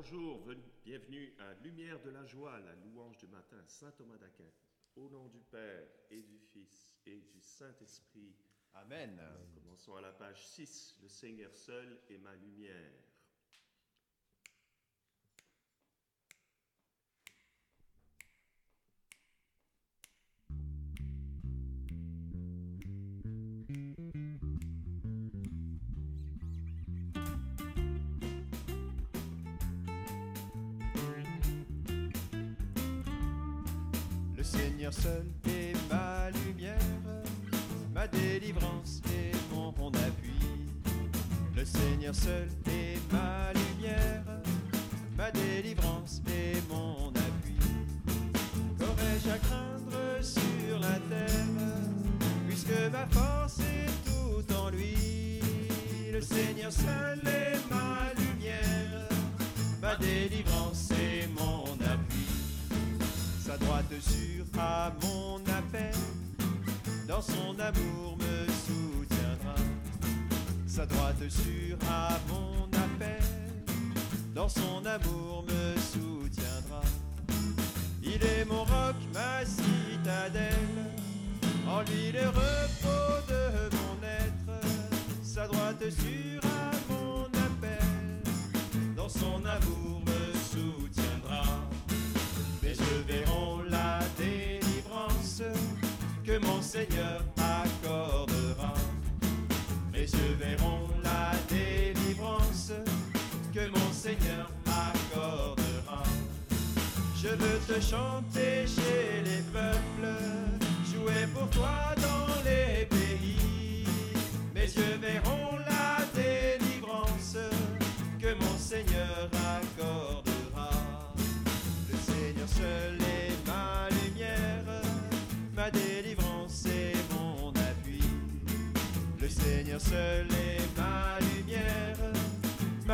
Bonjour, bienvenue à Lumière de la joie, la louange du matin, Saint Thomas d'Aquin. Au nom du Père et du Fils et du Saint-Esprit. Amen. Commençons à la page 6. Le Seigneur seul est ma lumière. Seul est ma lumière, ma délivrance et mon appui. Le Seigneur seul est ma lumière, ma délivrance et mon appui. Qu'aurais-je à craindre sur la terre, puisque ma force est tout en lui? Le Seigneur seul est ma lumière, ma délivrance et mon sûre à mon appel, dans son amour me soutiendra. Sa droite sûre à mon appel, dans son amour me soutiendra. Il est mon roc, ma citadelle, en lui le repos de mon être. Sa droite sûre à mon appel, dans son amour me soutiendra mes yeux verront mon Seigneur accordera. Mes yeux verront la délivrance que mon Seigneur accordera. Je veux te chanter chez les peuples, jouer pour toi dans les pays. Mes yeux verront la délivrance que mon Seigneur accordera. Le Seigneur seul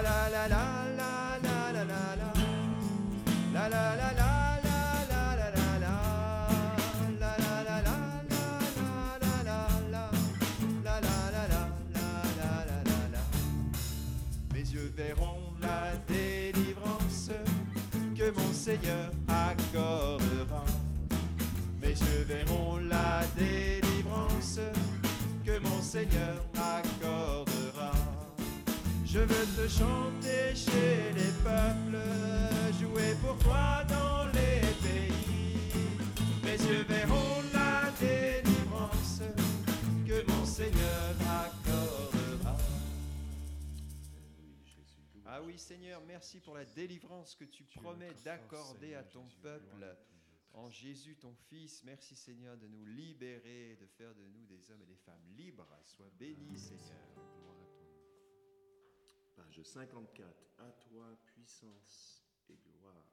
la la la la la la la la la la la la verront la délivrance que mon Seigneur Je veux te chanter chez les peuples, jouer pour toi dans les pays. Mes yeux verront la délivrance que mon Seigneur accordera. Ah oui Seigneur, merci pour la délivrance que tu promets d'accorder à ton peuple en Jésus ton Fils. Merci Seigneur de nous libérer, de faire de nous des hommes et des femmes libres. Sois béni Seigneur. Page 54. À toi, puissance et gloire.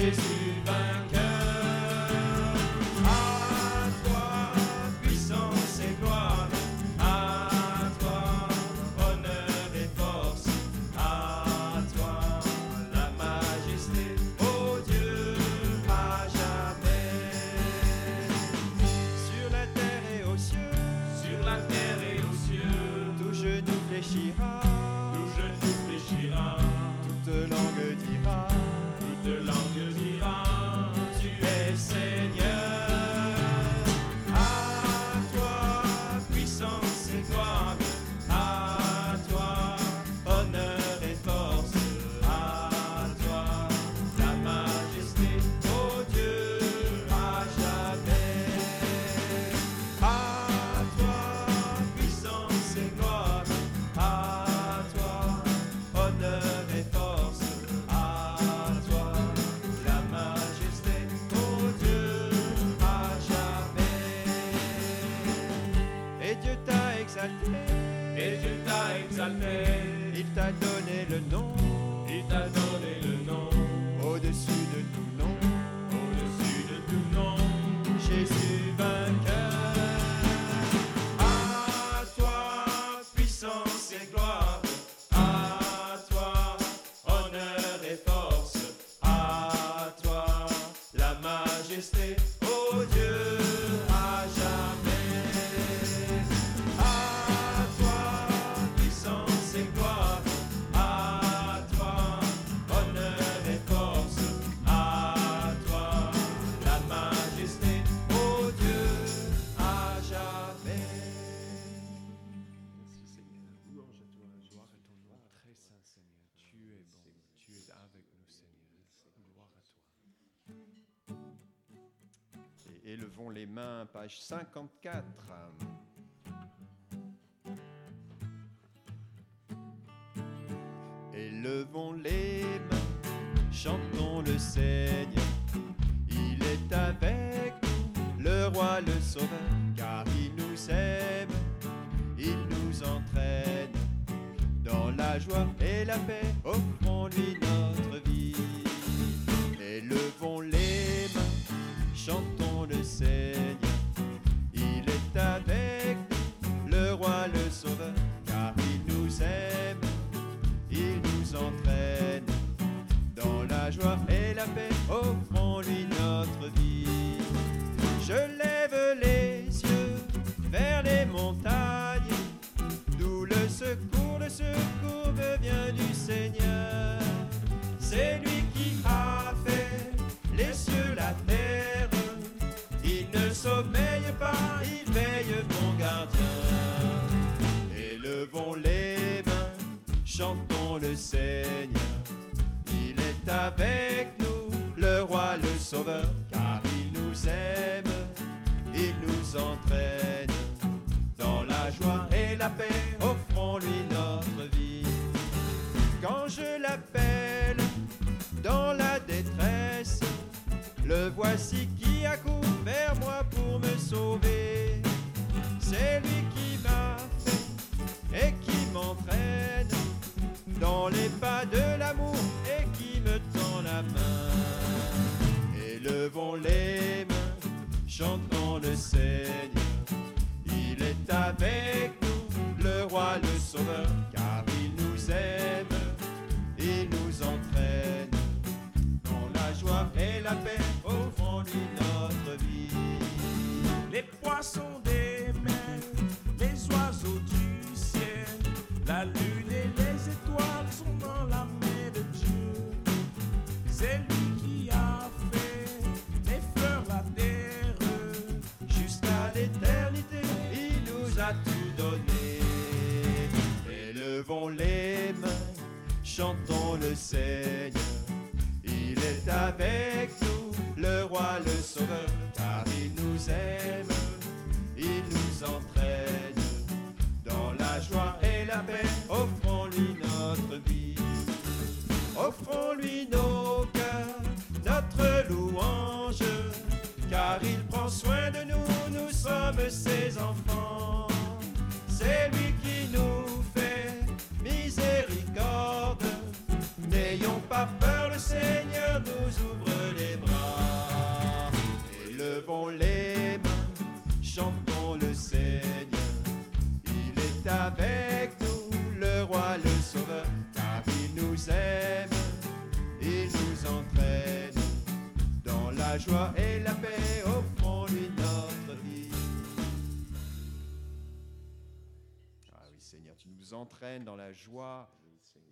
Jésus. Ô Dieu, Et les mains, page 54. Élevons les mains, chantons le Seigneur. Il est avec nous, le roi, le sauveur, car il nous aime, il nous entraîne. Dans la joie et la paix, offrons-lui notre vie. Élevons les mains, chantons le Seigneur. Il est avec nous, le roi, le sauveur, car il nous aime, il nous entraîne. Dans la joie et la paix, offrons-lui notre vie. Quand je l'appelle dans la détresse, le voici qui accourt vers moi pour me sauver. C'est lui qui m'a la lune et les étoiles sont dans la main de Dieu. C'est lui qui a fait les fleurs, la terre. Jusqu'à l'éternité, il nous a tout donné. Élevons les mains, chantons le Seigneur. Il est avec nous, le roi, le sauveur, car il nous aime, Entraînes dans la joie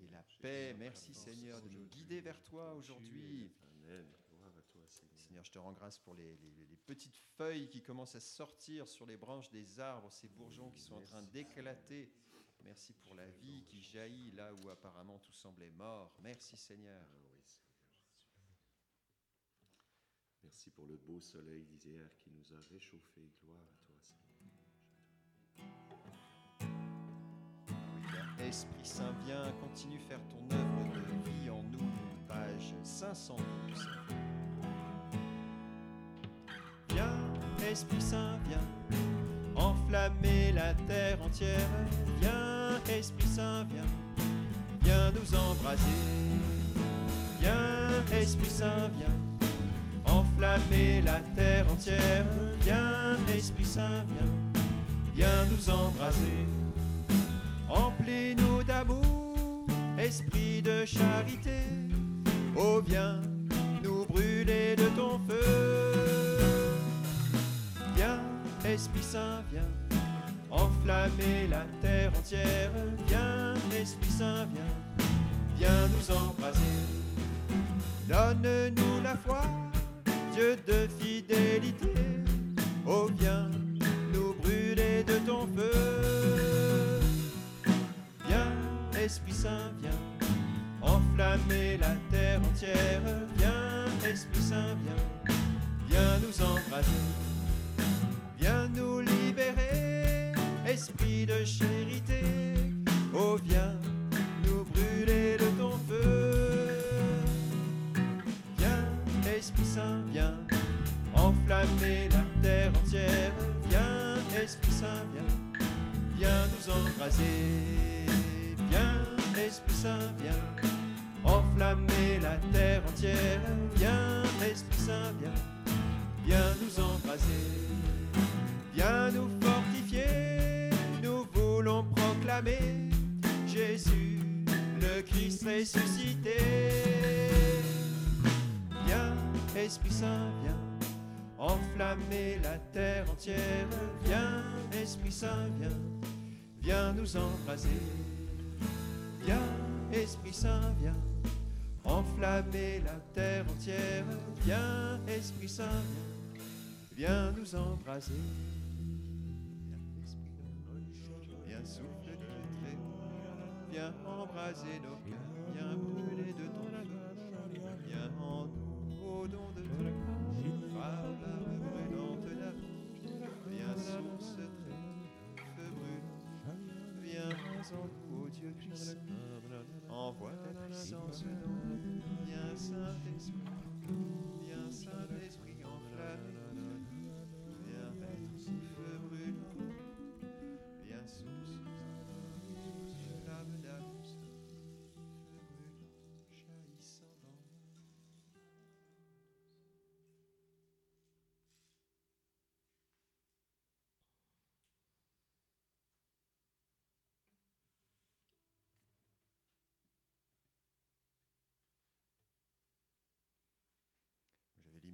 et la paix. Merci, Seigneur, de nous guider vers toi aujourd'hui. Seigneur. Je te rends grâce pour les, petites feuilles qui commencent à sortir sur les branches des arbres, ces bourgeons qui sont en train d'éclater. Merci pour la vie qui jaillit là où apparemment tout semblait mort. Merci Seigneur. Merci pour le beau soleil d'hier qui nous a réchauffés. Gloire à toi Seigneur. Esprit Saint, viens, continue faire ton œuvre de vie en nous. Page 512. Viens, Esprit Saint, viens, enflammer la terre entière. Viens, Esprit Saint, viens, viens nous embraser. Viens, Esprit Saint, viens, enflammer la terre entière. Viens, Esprit Saint, viens, viens nous embraser. Remplis-nous d'amour, esprit de charité. Oh, viens nous brûler de ton feu. Esprit Saint, viens enflammer la terre entière. Viens, Esprit Saint, viens, viens nous embraser. Donne-nous la foi, Dieu de fidélité. Oh, viens nous brûler de ton feu. Esprit Saint, viens enflammer la terre entière. Viens, Esprit Saint, viens, viens nous embraser. Viens nous libérer, Esprit de charité. Oh, viens nous brûler de ton feu. Viens, Esprit Saint, viens enflammer la terre entière. Viens, Esprit Saint, viens, viens nous embraser. Viens, Esprit Saint, viens enflammer la terre entière. Viens, Esprit Saint, viens, viens nous embraser. Viens nous fortifier, nous voulons proclamer Jésus, le Christ ressuscité. Viens, Esprit Saint, viens enflammer la terre entière. Viens, Esprit Saint, viens, viens nous embraser. Viens, Esprit Saint, viens enflammer la terre entière. Viens, Esprit Saint, viens, viens nous embraser. Viens, Esprit, viens souffle du très. Viens embraser nos cœurs.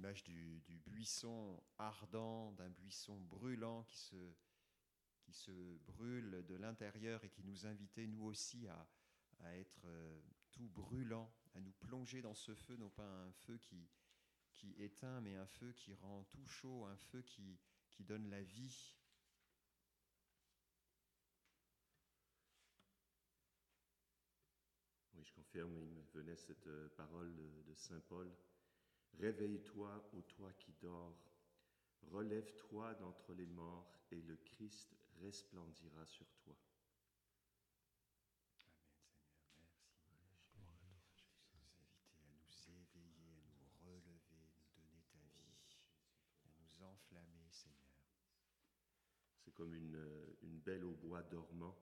L'image du, buisson ardent, d'un buisson brûlant qui se, qui se brûle de l'intérieur et qui nous invitait, nous aussi, à, à être euh, tout brûlant, à nous plonger dans ce feu, non pas un feu qui, qui éteint, mais un feu qui rend tout chaud, un feu qui, qui donne la vie. Oui, je confirme, il me venait cette euh, parole de Saint Paul. Réveille-toi, ô toi qui dors, relève-toi d'entre les morts, et le Christ resplendira sur toi. Amen, Seigneur, merci. Je veux nous inviter à nous éveiller, à nous relever, nous donner ta vie, à nous enflammer, Seigneur. C'est comme une, euh, une belle au bois dormant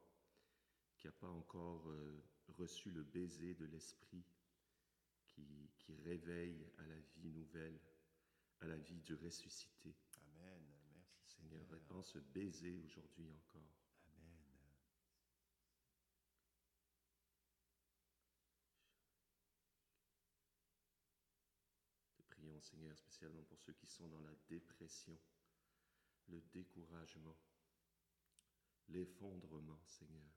qui n'a pas encore euh, reçu le baiser de l'Esprit, qui, qui réveille à la vie nouvelle, à la vie du ressuscité. Amen, merci Seigneur, Seigneur. répands ce baiser aujourd'hui encore. Amen. Te prions, Seigneur, spécialement pour ceux qui sont dans la dépression, le découragement, l'effondrement, Seigneur.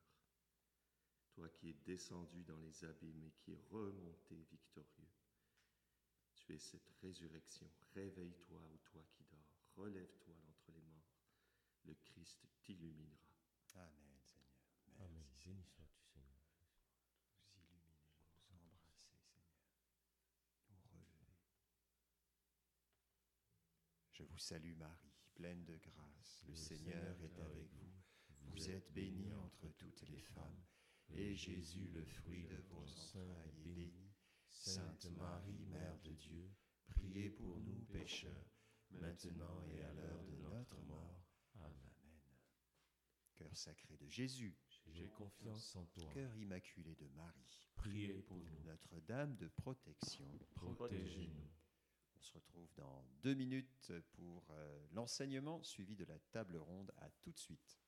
Toi qui es descendu dans les abîmes et qui es remonté victorieux. Tu es cette résurrection. Réveille-toi, ô toi qui dors. Relève-toi d'entre les morts. Le Christ t'illuminera. Amen, Seigneur. Merci. Amen. Béni Seigneur. sois-tu, Seigneur. Nous illuminer, nous embrasser, Seigneur. Nous relever. Je vous salue Marie, pleine de grâce. Le Seigneur est avec vous. Vous êtes bénie entre toutes. Et Jésus, le fruit de vos entrailles, est béni. Sainte Marie, Mère de Dieu, priez pour nous pécheurs, maintenant et à l'heure de notre mort. Amen. Cœur sacré de Jésus, J'ai confiance en toi. cœur immaculé de Marie, Priez pour nous. Notre-Dame de protection. Protégez-nous. On se retrouve dans deux minutes pour euh, l'enseignement suivi de la table ronde. À tout de suite.